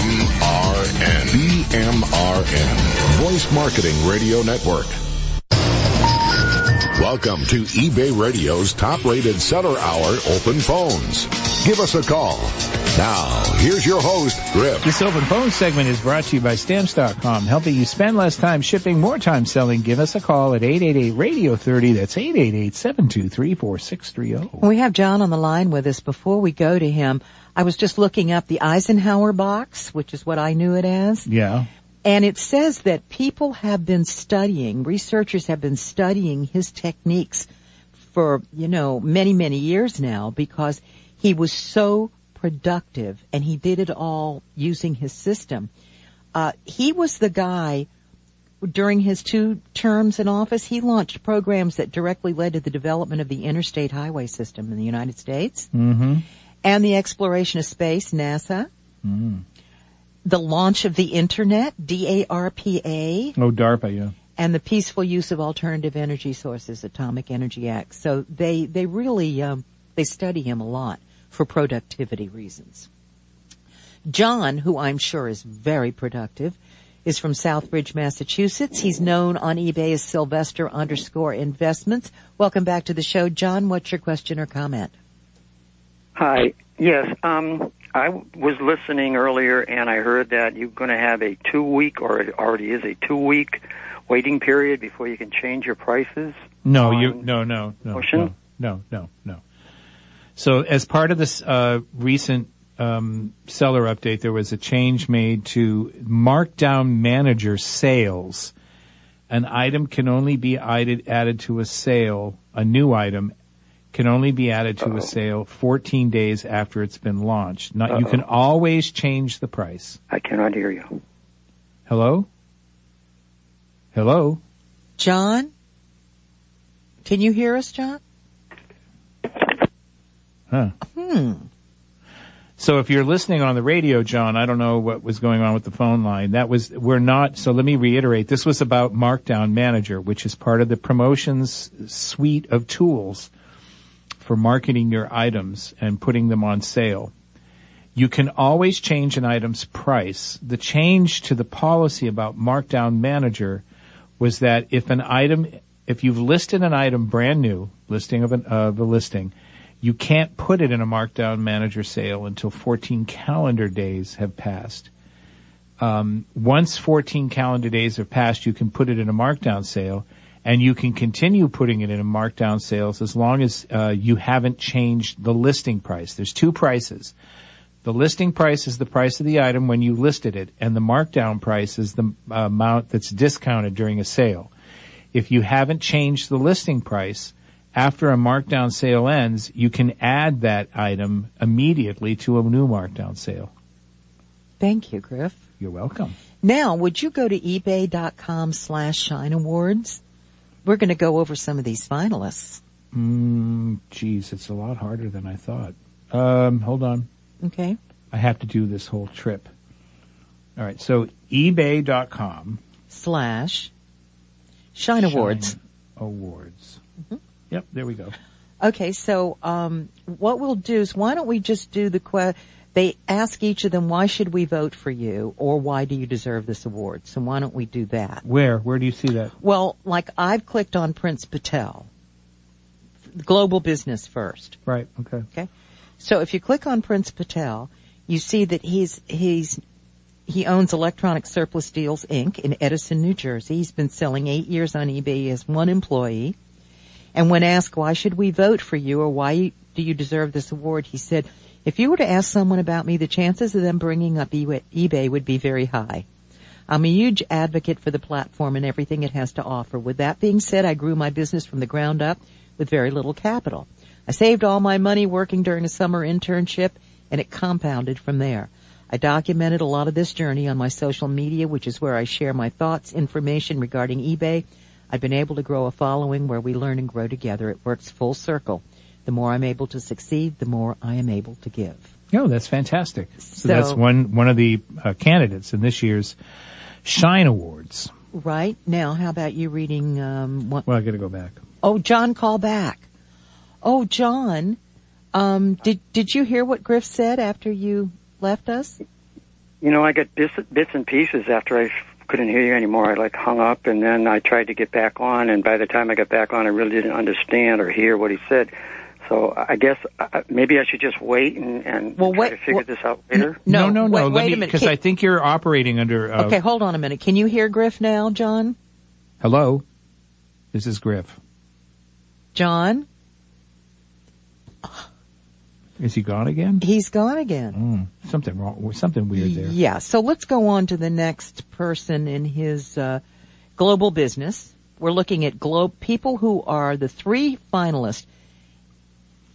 BMRN. BMRN. Voice Marketing Radio Network. Welcome to eBay Radio's top rated seller hour open phones. Give us a call. Now, here's your host, Griff. This open phone segment is brought to you by Stamps.com, helping you spend less time shipping, more time selling. Give us a call at 888-RADIO-30. That's 888-723-4630. We have John on the line with us. Before we go to him, I was just looking up the Eisenhower box, which is what I knew it as. Yeah. And it says that people have been studying, researchers have been studying his techniques for, you know, many, many years now because he was so productive and he did it all using his system. Uh, he was the guy during his two terms in office, he launched programs that directly led to the development of the interstate highway system in the United States Mm-hmm. And the exploration of space, NASA, Mm. the launch of the internet, DARPA, Oh, DARPA, yeah. and the peaceful use of alternative energy sources, Atomic Energy Act. So they, they really, um, they study him a lot for productivity reasons. John, who I'm sure is very productive, is from Southbridge, Massachusetts. He's known on eBay as Sylvester underscore investments. Welcome back to the show. John, what's your question or comment? Hi. Yes. Um, I was listening earlier, and I heard that you're going to have a two-week, or it already is a two-week waiting period before you can change your prices. No, you, no, no, no, no, no, no, no. So as part of this, uh, recent, um, seller update, there was a change made to markdown manager sales. An item can only be added to a sale, a new item can only be added to a sale 14 days after it's been launched. Not, you can always change the price. I cannot hear you. Hello? Hello? John? Can you hear us, John? Huh. Hmm. So if you're listening on the radio, John, I don't know what was going on with the phone line. That was, we're not, so let me reiterate. This was about Markdown Manager, which is part of the promotions suite of tools for marketing your items and putting them on sale. You can always change an item's price. The change to the policy about Markdown Manager was that if an item, if you've listed an item brand new, listing of, an, of a listing, you can't put it in a markdown manager sale until 14 calendar days have passed. Um, once 14 calendar days have passed, you can put it in a markdown sale, and you can continue putting it in a markdown sales as long as uh, you haven't changed the listing price. There's two prices. The listing price is the price of the item when you listed it, and the markdown price is the uh, amount that's discounted during a sale. If you haven't changed the listing price, after a markdown sale ends, you can add that item immediately to a new markdown sale. Thank you, Griff. You're welcome. Now, would you go to ebay.com slash shine awards? We're going to go over some of these finalists. Mm, geez, it's a lot harder than I thought. Um, hold on. Okay. I have to do this whole trip. All right, so ebay.com Slash shine awards. Shine Awards. Yep, there we go. Okay, so um, what we'll do is why don't we just do the que- they ask each of them why should we vote for you or why do you deserve this award? So why don't we do that? Where? Where do you see that? Well, like I've clicked on Prince Patel. Global business first. Right. Okay. Okay. So if you click on Prince Patel, you see that he's he's he owns Electronic Surplus Deals Inc. in Edison, New Jersey. He's been selling eight years on eBay as one employee. And when asked why should we vote for you or why do you deserve this award, he said, if you were to ask someone about me, the chances of them bringing up eBay would be very high. I'm a huge advocate for the platform and everything it has to offer. With that being said, I grew my business from the ground up with very little capital. I saved all my money working during a summer internship and it compounded from there. I documented a lot of this journey on my social media, which is where I share my thoughts, information regarding eBay. I've been able to grow a following where we learn and grow together. It works full circle. The more I'm able to succeed, the more I am able to give. Oh, that's fantastic. So, So- that's one one of the uh, candidates in this year's Shine Awards. Right? Now, how about you reading, um, one, Well, I got to go back. Oh, John, call back. Oh, John, um, did did you hear what Griff said after you left us? You know, I got bits, bits and pieces after I couldn't hear you anymore. I like hung up, and then I tried to get back on, and by the time I got back on, I really didn't understand or hear what he said. So I guess uh, maybe I should just wait and, and Well, try wait- to figure well- this out later. No, no, no. wait- let wait a me minute. because I think you're operating under. Uh, Okay, hold on a minute. Can you hear Griff now, John? Hello, this is Griff. John, Is he gone again? he's gone again. Mm, something wrong. Something weird there. Yeah. So let's go on to the next person in his uh, global business. We're looking at globe people who are the three finalists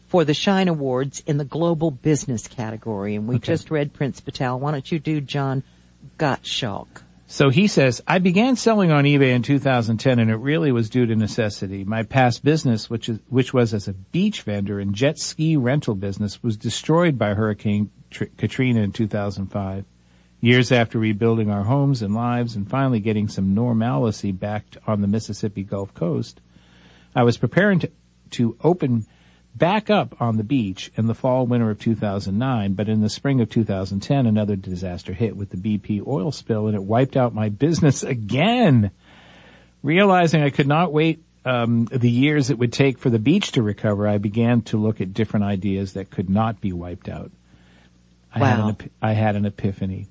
for the Shine Awards in the global business category, and we Okay. just read Prince Patel. Why don't you do John Gottschalk? So he says, I began selling on eBay in 2010 and it really was due to necessity. My past business, which is, which was as a beach vendor and jet ski rental business was destroyed by Hurricane Tr- Katrina in 2005. Years after rebuilding our homes and lives and finally getting some normalcy back on the Mississippi Gulf Coast, I was preparing to, to open back up on the beach in the fall winter of 2009, but in the spring of 2010, another disaster hit with the BP oil spill and it wiped out my business again. Realizing I could not wait um, the years it would take for the beach to recover, I began to look at different ideas that could not be wiped out. I, had, an, ep- I had an epiphany.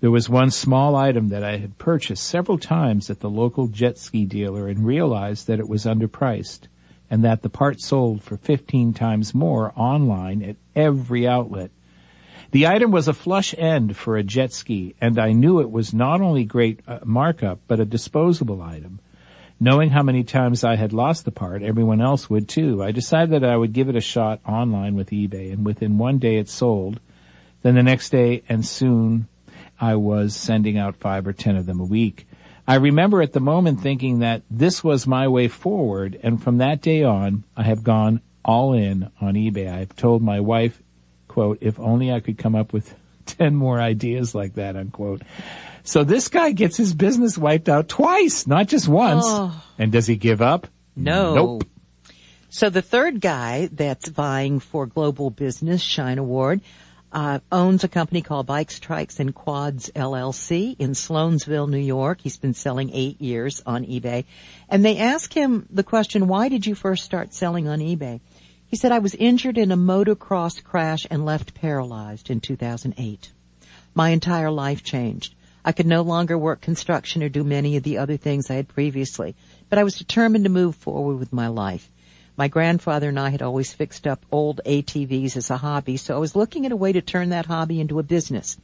There was one small item that I had purchased several times at the local jet ski dealer and realized that it was underpriced and that the part sold for 15 times more online at every outlet. The item was a flush end for a jet ski and I knew it was not only great uh, markup but a disposable item. Knowing how many times I had lost the part, everyone else would too. I decided that I would give it a shot online with eBay and within one day it sold. Then the next day and soon I was sending out five or ten of them a week. I remember at the moment thinking that this was my way forward and from that day on I have gone all in on eBay. I've told my wife, quote, if only I could come up with 10 more ideas like that, unquote. So this guy gets his business wiped out twice, not just once. Oh. And does he give up? No. Nope. So the third guy that's vying for Global Business Shine Award uh, owns a company called Bikes, Trikes, and Quads LLC in Sloansville, New York. He's been selling eight years on eBay. And they ask him the question, why did you first start selling on eBay? He said, I was injured in a motocross crash and left paralyzed in 2008. My entire life changed. I could no longer work construction or do many of the other things I had previously, but I was determined to move forward with my life. My grandfather and I had always fixed up old ATVs as a hobby, so I was looking at a way to turn that hobby into a business.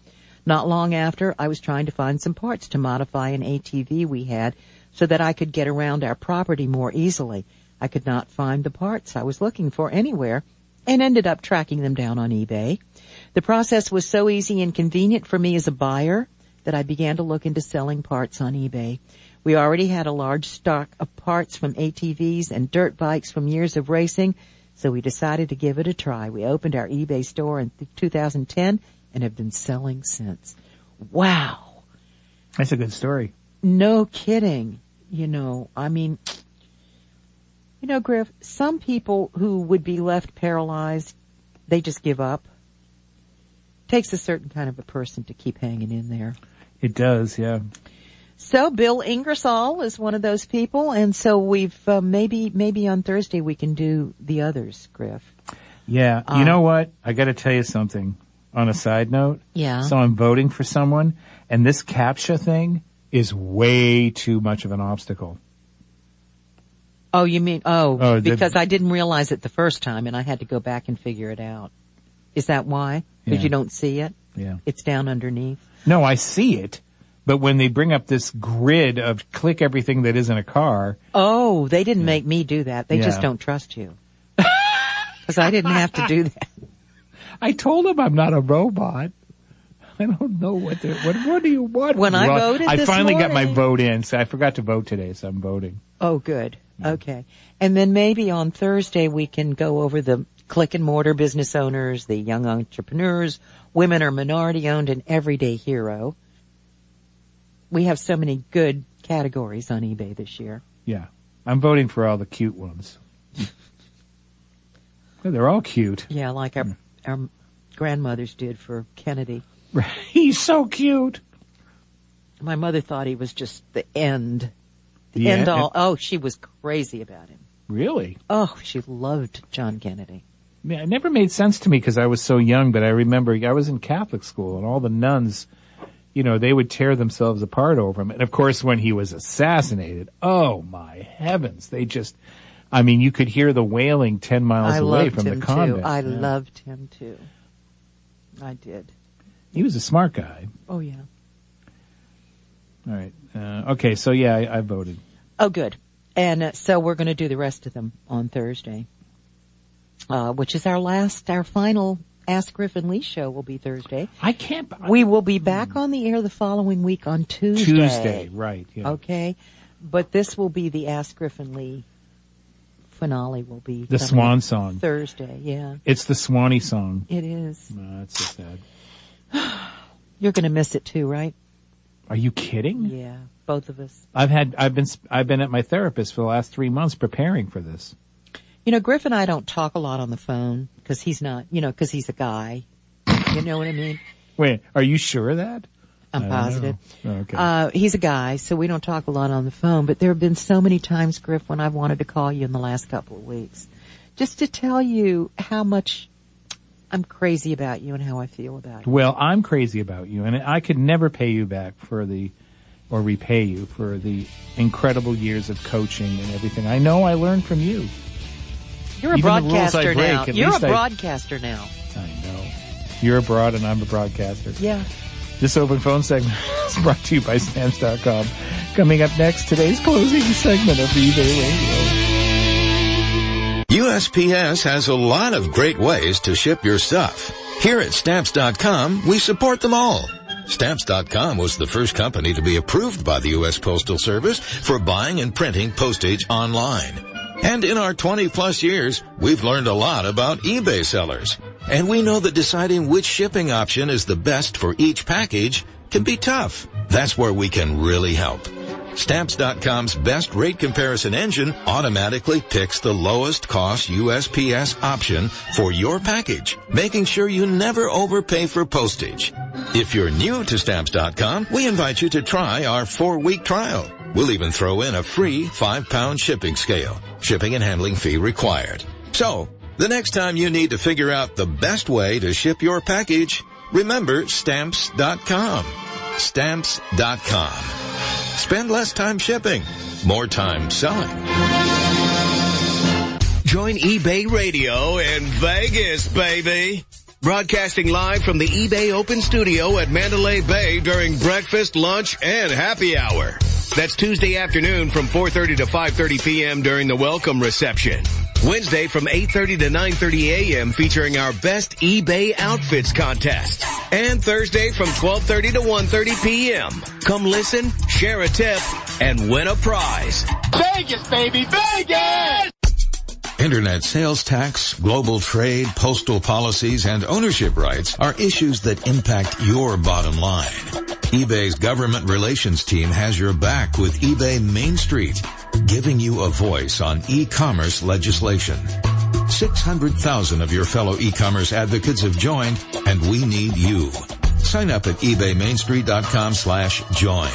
Not long after, I was trying to find some parts to modify an ATV we had so that I could get around our property more easily. I could not find the parts I was looking for anywhere and ended up tracking them down on eBay. The process was so easy and convenient for me as a buyer that I began to look into selling parts on eBay. We already had a large stock of parts from ATVs and dirt bikes from years of racing, so we decided to give it a try. We opened our eBay store in 2010 and have been selling since. Wow. That's a good story. No kidding. You know, I mean, you know, Griff, some people who would be left paralyzed, they just give up. Takes a certain kind of a person to keep hanging in there. It does, yeah. So Bill Ingersoll is one of those people, and so we've uh, maybe maybe on Thursday we can do the others, Griff. Yeah. Um, you know what? I gotta tell you something on a side note. Yeah. So I'm voting for someone and this CAPTCHA thing is way too much of an obstacle. Oh, you mean oh, Oh, the- because I didn't realize it the first time, and I had to go back and figure it out. Is that why? Because Yeah. you don't see it. Yeah. It's down underneath. No, I see it. But when they bring up this grid of click everything that isn't a car, Oh, they didn't make me do that. They just don't trust you. Because I didn't have to do that. I told them I'm not a robot. I don't know what the what. What do you want? When I voted I this finally got my vote in. So I forgot to vote today, so I'm voting. Oh, good. Okay. And then maybe on Thursday we can go over the click and mortar business owners, the young entrepreneurs, women are minority owned and everyday hero. We have so many good categories on eBay this year. Yeah, I'm voting for all the cute ones. They're all cute. Yeah, like our, hmm. our grandmothers did for Kennedy. He's so cute. My mother thought he was just the end. The Yeah, end all. Oh, she was crazy about him. Really? Oh, she loved John Kennedy. Yeah, it never made sense to me because I was so young, but I remember I was in Catholic school and all the nuns, you know, they would tear themselves apart over him. And of course, when he was assassinated, oh my heavens, they just, I mean, you could hear the wailing 10 miles I away from the convent. too. I Yeah. loved him too. I did. He was a smart guy. Oh yeah. All right. Uh, okay. So yeah, I, I voted. Oh, good. And uh, so we're going to do the rest of them on Thursday, uh, which is our last, our final Ask Griff and Lee show will be Thursday. I can't, We will be back on the air the following week on Tuesday. Tuesday, right. Yeah. Okay. But this will be the Ask Griff and Lee finale will be The swan song. Thursday. Yeah, It's the Swanee song. it is. No, that's so sad. You're going to miss it too, right? Are you kidding? Yeah, both of us. I've had, I've been, I've been at my therapist for the last three months preparing for this. You know, Griff and I don't talk a lot on the phone because he's not, you know, because he's a guy. You know what I mean? Wait, are you sure of that? I'm positive. Oh, okay. Uh, he's a guy, so we don't talk a lot on the phone, but there have been so many times, Griff, when I've wanted to call you in the last couple of weeks. Just to tell you how much I'm crazy about you and how I feel about you. Well, I'm crazy about you, and I could never pay you back for the, or repay you for the incredible years of coaching and everything. I know I learned from you. You're a Even the rules I broadcaster break, now. You're a least I- broadcaster now. I know. You're abroad and I'm a broadcaster. Yeah. This open phone segment is brought to you by Stamps.com. Coming up next, today's closing segment of eBay Radio. USPS has a lot of great ways to ship your stuff. Here at Stamps.com, we support them all. Stamps.com was the first company to be approved by the U.S. Postal Service for buying and printing postage online. And in our 20 plus years, we've learned a lot about eBay sellers. And we know that deciding which shipping option is the best for each package can be tough. That's where we can really help. Stamps.com's best rate comparison engine automatically picks the lowest cost USPS option for your package, making sure you never overpay for postage. If you're new to Stamps.com, we invite you to try our four-week trial. We'll even throw in a free five-pound shipping scale, shipping and handling fee required. So, the next time you need to figure out the best way to ship your package, remember Stamps.com. Stamps.com. Spend less time shipping, more time selling. Join eBay Radio in Vegas, baby. Broadcasting live from the eBay Open Studio at Mandalay Bay during breakfast, lunch, and happy hour. That's Tuesday afternoon from 4.30 to 5.30 p.m. during the welcome reception. Wednesday from 8.30 to 9.30 a.m. featuring our best eBay outfits contest. And Thursday from 12.30 to 1.30 p.m. Come listen, share a tip, and win a prize. Vegas, baby, Vegas! Internet sales tax, global trade, postal policies, and ownership rights are issues that impact your bottom line. eBay's government relations team has your back with eBay Main Street, giving you a voice on e-commerce legislation. 600,000 of your fellow e-commerce advocates have joined, and we need you. Sign up at ebaymainstreet.com slash join.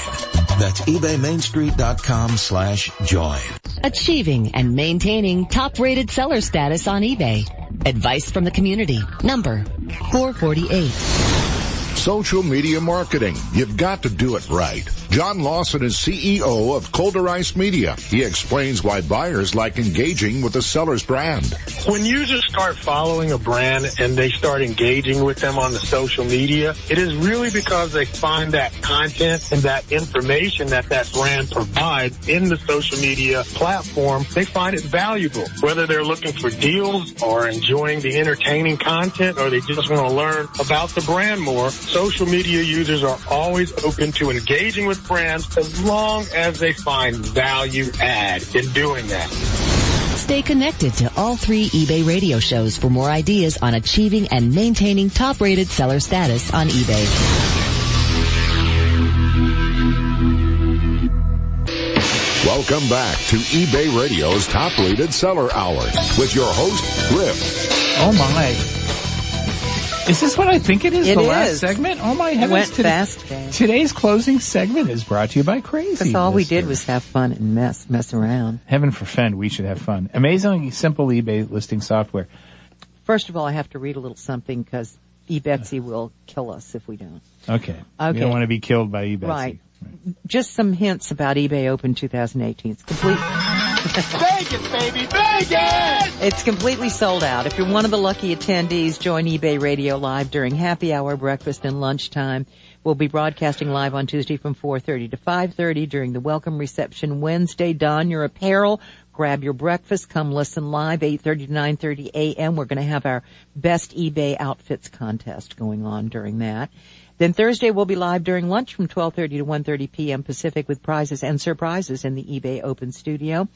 That's ebaymainstreet.com slash join. Achieving and maintaining top-rated seller status on eBay. Advice from the community. Number 448. Social media marketing. You've got to do it right. John Lawson is CEO of Colder Ice Media. He explains why buyers like engaging with the seller's brand. When users start following a brand and they start engaging with them on the social media, it is really because they find that content and that information that that brand provides in the social media platform, they find it valuable. Whether they're looking for deals or enjoying the entertaining content or they just want to learn about the brand more, social media users are always open to engaging with brands as long as they find value add in doing that. Stay connected to all three eBay radio shows for more ideas on achieving and maintaining top-rated seller status on eBay. Welcome back to eBay Radio's top rated seller hour with your host, Griff. Oh my. Is this what I think it is? It the last segment? Oh my heavens! Went Today- fast, Jane. Today's closing segment is brought to you by Crazy. Because all we did was have fun and mess, mess around. Heaven forfend, we should have fun. Amazingly simple eBay listing software. First of all, I have to read a little something because eBetsy will kill us if we don't. Okay. Okay. We don't want to be killed by eBay. Right. Just some hints about eBay Open 2018. It's complete. Vegas, baby, Vegas! It's completely sold out. If you're one of the lucky attendees, join eBay Radio Live during happy hour, breakfast, and lunchtime. We'll be broadcasting live on Tuesday from 4.30 to 5.30 during the welcome reception Wednesday. Don your apparel, grab your breakfast, come listen live, 8.30 to 9.30 a.m. We're going to have our best eBay outfits contest going on during that. Then Thursday we'll be live during lunch from 12:30 to 1:30 p.m. Pacific with prizes and surprises in the eBay Open Studio.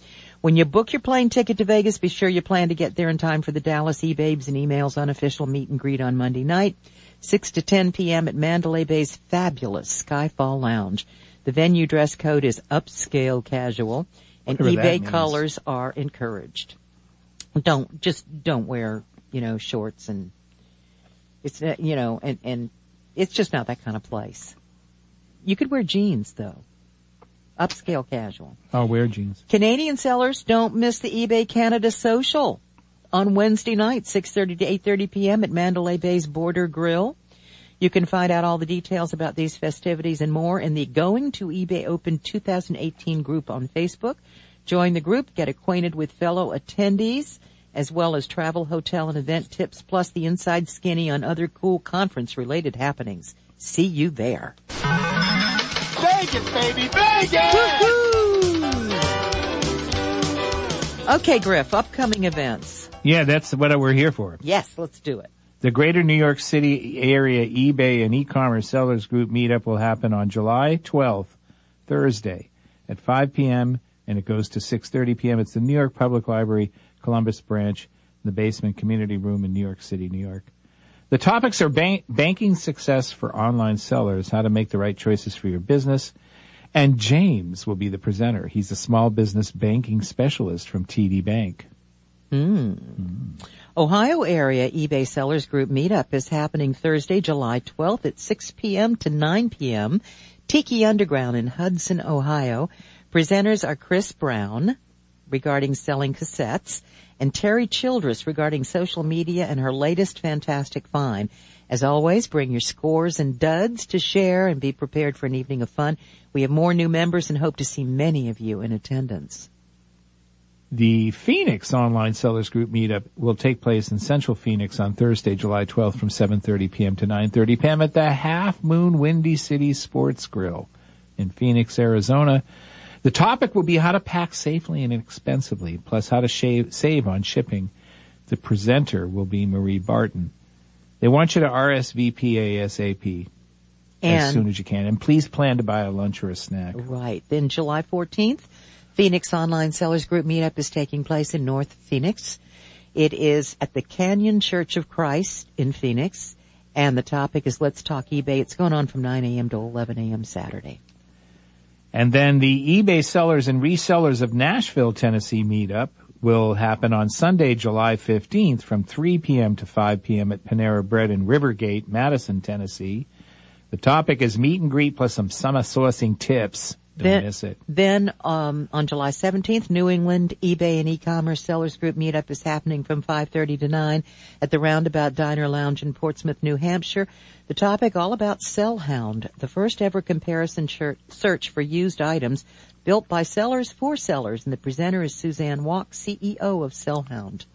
When you book your plane ticket to Vegas, be sure you plan to get there in time for the Dallas eBabes and emails unofficial meet and greet on Monday night, 6 to 10 p.m. at Mandalay Bay's fabulous Skyfall Lounge. The venue dress code is upscale casual and Whatever eBay colors are encouraged. Don't, just don't wear, you know, shorts and it's, uh, you know, and, and it's just not that kind of place. You could wear jeans though. Upscale casual. I'll wear jeans. Canadian sellers don't miss the eBay Canada Social on Wednesday night, 6.30 to 8.30 p.m. at Mandalay Bay's Border Grill. You can find out all the details about these festivities and more in the Going to eBay Open 2018 group on Facebook. Join the group, get acquainted with fellow attendees, as well as travel, hotel, and event tips, plus the inside skinny on other cool conference related happenings. See you there. Vegas, baby, Vegas! Okay, Griff, upcoming events. Yeah, that's what we're here for. Yes, let's do it. The Greater New York City area eBay and e-commerce sellers group meetup will happen on July 12th, Thursday at 5 p.m. and it goes to 6.30 p.m. It's the New York Public Library, Columbus branch, the basement community room in New York City, New York. The topics are bank- banking success for online sellers, how to make the right choices for your business, and James will be the presenter. He's a small business banking specialist from TD Bank. Hmm. Hmm. Ohio area eBay Sellers Group meetup is happening Thursday, July 12th at 6 p.m. to 9 p.m. Tiki Underground in Hudson, Ohio. Presenters are Chris Brown regarding selling cassettes and Terry Childress regarding social media and her latest fantastic find. As always, bring your scores and duds to share and be prepared for an evening of fun. We have more new members and hope to see many of you in attendance. The Phoenix Online Sellers Group meetup will take place in Central Phoenix on Thursday, July 12th from 7.30 p.m. to 9.30 p.m. at the Half Moon Windy City Sports Grill in Phoenix, Arizona. The topic will be how to pack safely and inexpensively, plus how to shave, save on shipping. The presenter will be Marie Barton. They want you to RSVP ASAP as soon as you can. And please plan to buy a lunch or a snack. Right. Then July 14th, Phoenix Online Sellers Group meetup is taking place in North Phoenix. It is at the Canyon Church of Christ in Phoenix. And the topic is Let's Talk eBay. It's going on from 9 a.m. to 11 a.m. Saturday. And then the eBay sellers and resellers of Nashville, Tennessee meetup will happen on Sunday, July 15th from 3 p.m. to 5 p.m. at Panera Bread in Rivergate, Madison, Tennessee. The topic is meet and greet plus some summer sourcing tips. Don't Then, miss it. then um, on July 17th, New England eBay and e-commerce sellers group meetup is happening from 5:30 to 9 at the Roundabout Diner Lounge in Portsmouth, New Hampshire. The topic all about Sellhound, the first ever comparison search for used items built by sellers for sellers, and the presenter is Suzanne Walk, CEO of Sellhound.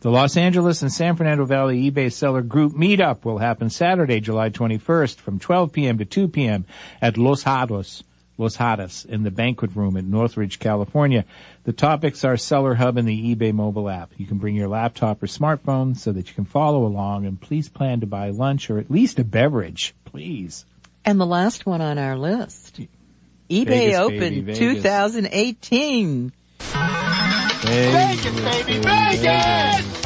The Los Angeles and San Fernando Valley eBay seller group meetup will happen Saturday, July 21st from 12 p.m. to 2 p.m. at Los Hados, Los Hadas in the banquet room in Northridge, California. The topics are Seller Hub and the eBay mobile app. You can bring your laptop or smartphone so that you can follow along and please plan to buy lunch or at least a beverage, please. And the last one on our list, eBay Vegas, Open baby, 2018. Vegas, baby, Vegas!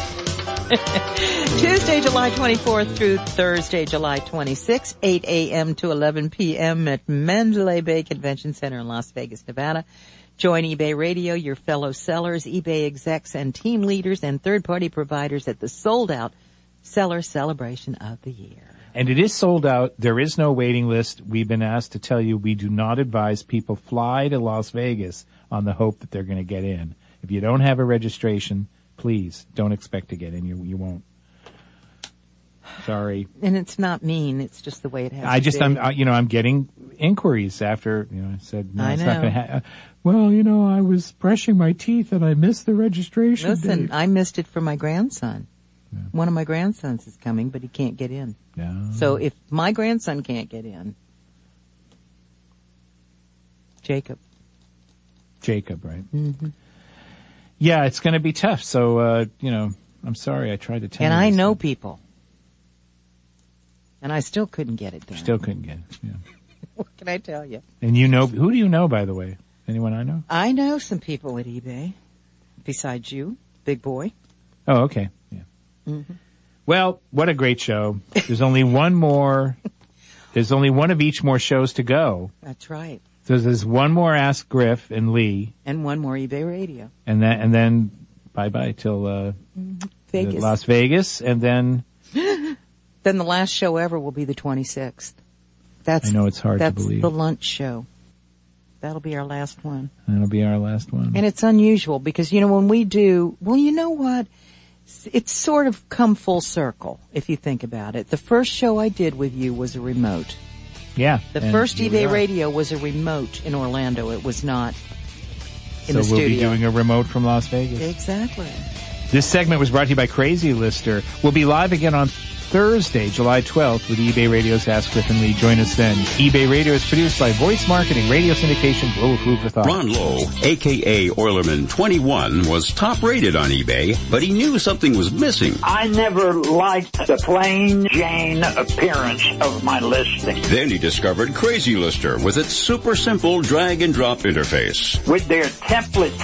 Tuesday, July 24th through Thursday, July 26th, 8 a.m. to 11 p.m. at Mandalay Bay Convention Center in Las Vegas, Nevada. Join eBay Radio, your fellow sellers, eBay execs and team leaders and third-party providers at the sold-out seller celebration of the year. And it is sold out. There is no waiting list. We've been asked to tell you we do not advise people fly to Las Vegas on the hope that they're going to get in. If you don't have a registration, please don't expect to get in. You, you won't. Sorry. And it's not mean. It's just the way it has I just, be. I'm, uh, you know, I'm getting inquiries after, you know, I said, no, I it's not know. going to happen. Well, you know, I was brushing my teeth and I missed the registration Listen, date. I missed it for my grandson. One of my grandsons is coming, but he can't get in. No. So if my grandson can't get in, Jacob. Jacob, right? hmm Yeah, it's going to be tough. So, uh, you know, I'm sorry. I tried to tell And you I this. know people. And I still couldn't get it done. Still couldn't get it. Yeah. What can I tell you? And you know, who do you know, by the way? Anyone I know? I know some people at eBay. Besides you, big boy. Oh, okay. Yeah. Mm-hmm. Well, what a great show. There's only one more. There's only one of each more shows to go. That's right. So there's one more Ask Griff and Lee, And one more eBay radio. and then and then bye bye till uh, Vegas. Las Vegas, and then Then the last show ever will be the 26th. That's I know it's hard to that's believe. the lunch show. That'll be our last one. that'll be our last one. And it's unusual because, you know, when we do, well, you know what? It's sort of come full circle if you think about it. The first show I did with you was a remote. yeah. The first eBay radio was a remote in Orlando. It was not in the so the we'll studio. be doing a remote from Las Vegas. exactly. This segment was brought to you by Crazy Lister. We'll be live again on Thursday, July 12th with eBay Radio's Ask Griff and Lee. Join us then. eBay Radio is produced by Voice Marketing, Radio Syndication, Global Food for Thought. Ron Lowe, aka Oilerman 21, was top rated on eBay, but he knew something was missing. I never liked the plain Jane appearance of my listing. Then he discovered Crazy Lister with its super simple drag and drop interface. With their template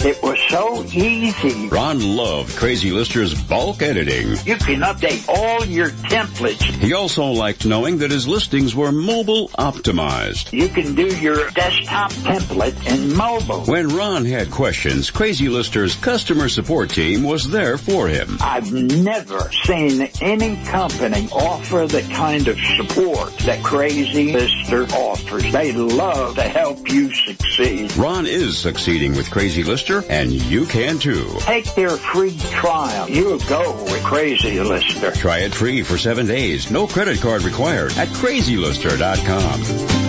it was so easy. Ron loved Crazy Lister's bulk editing. You can update all your templates. He also liked knowing that his listings were mobile optimized. You can do your desktop template in mobile. When Ron had questions, Crazy Lister's customer support team was there for him. I've never seen any company offer the kind of support that Crazy Lister offers. They love to help you succeed. Ron is succeeding with Crazy Lister, and you can too. Take their free trial. You'll go with Crazy Lister. Try it free for seven days. No credit card required at crazylister.com.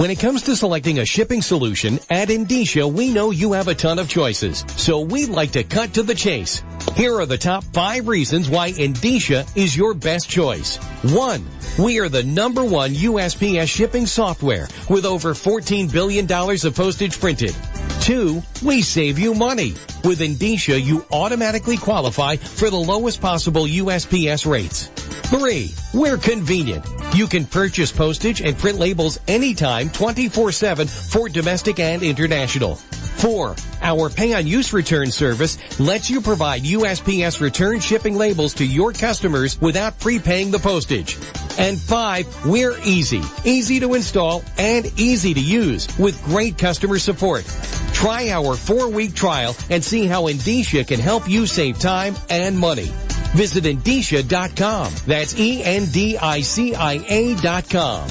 When it comes to selecting a shipping solution, at Endicia, we know you have a ton of choices. So we'd like to cut to the chase. Here are the top five reasons why Endicia is your best choice. One, we are the number one USPS shipping software with over $14 billion of postage printed. Two, we save you money. With Indicia, you automatically qualify for the lowest possible USPS rates. Three, we're convenient. You can purchase postage and print labels anytime 24-7 for domestic and international. Four, our pay-on-use return service lets you provide USPS return shipping labels to your customers without prepaying the postage. And five, we're easy. Easy to install and easy to use with great customer support. Try our four-week trial and see how Endicia can help you save time and money. Visit Endicia.com. That's E-N-D-I-C-I-A dot com.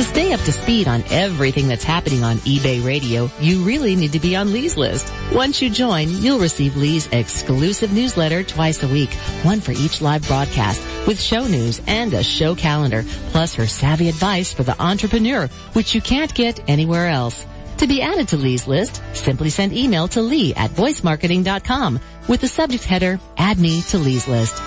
To stay up to speed on everything that's happening on eBay Radio, you really need to be on Lee's list. Once you join, you'll receive Lee's exclusive newsletter twice a week, one for each live broadcast, with show news and a show calendar, plus her savvy advice for the entrepreneur, which you can't get anywhere else. To be added to Lee's list, simply send email to lee at voicemarketing.com with the subject header, add me to Lee's list.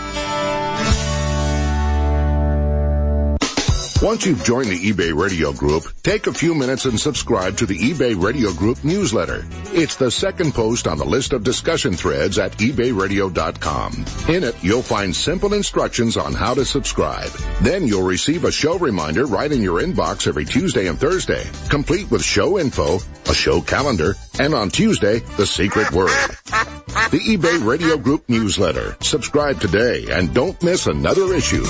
Once you've joined the eBay Radio Group, take a few minutes and subscribe to the eBay Radio Group newsletter. It's the second post on the list of discussion threads at ebayradio.com. In it, you'll find simple instructions on how to subscribe. Then you'll receive a show reminder right in your inbox every Tuesday and Thursday, complete with show info, a show calendar, and on Tuesday, the secret word. The eBay Radio Group newsletter. Subscribe today and don't miss another issue.